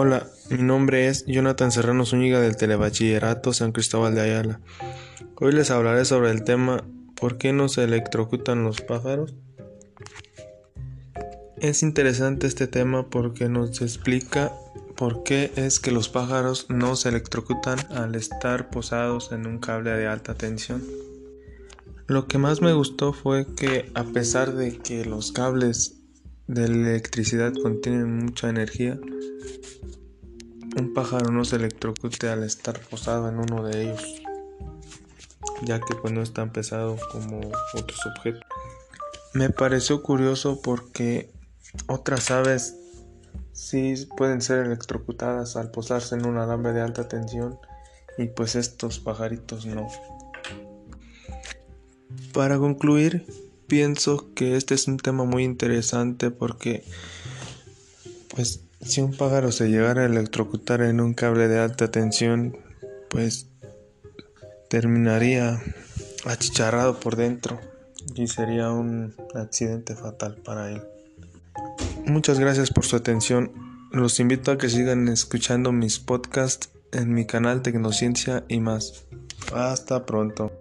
Hola, mi nombre es Jonathan Serrano Zúñiga del Telebachillerato San Cristóbal de Ayala. Hoy les hablaré sobre el tema ¿Por qué no se electrocutan los pájaros? Es interesante este tema porque nos explica por qué es que los pájaros no se electrocutan al estar posados en un cable de alta tensión. Lo que más me gustó fue que a pesar de que los cables de electricidad contienen mucha energía, un pájaro no se electrocute al estar posado en uno de ellos, ya que pues no es tan pesado como otros objetos. Me pareció curioso porque otras aves sí pueden ser electrocutadas al posarse en un alambre de alta tensión y pues estos pajaritos no. Para concluir, pienso que este es un tema muy interesante porque pues si un pájaro se llegara a electrocutar en un cable de alta tensión, pues terminaría achicharrado por dentro y sería un accidente fatal para él. Muchas gracias por su atención. Los invito a que sigan escuchando mis podcasts en mi canal Tecnociencia y más. Hasta pronto.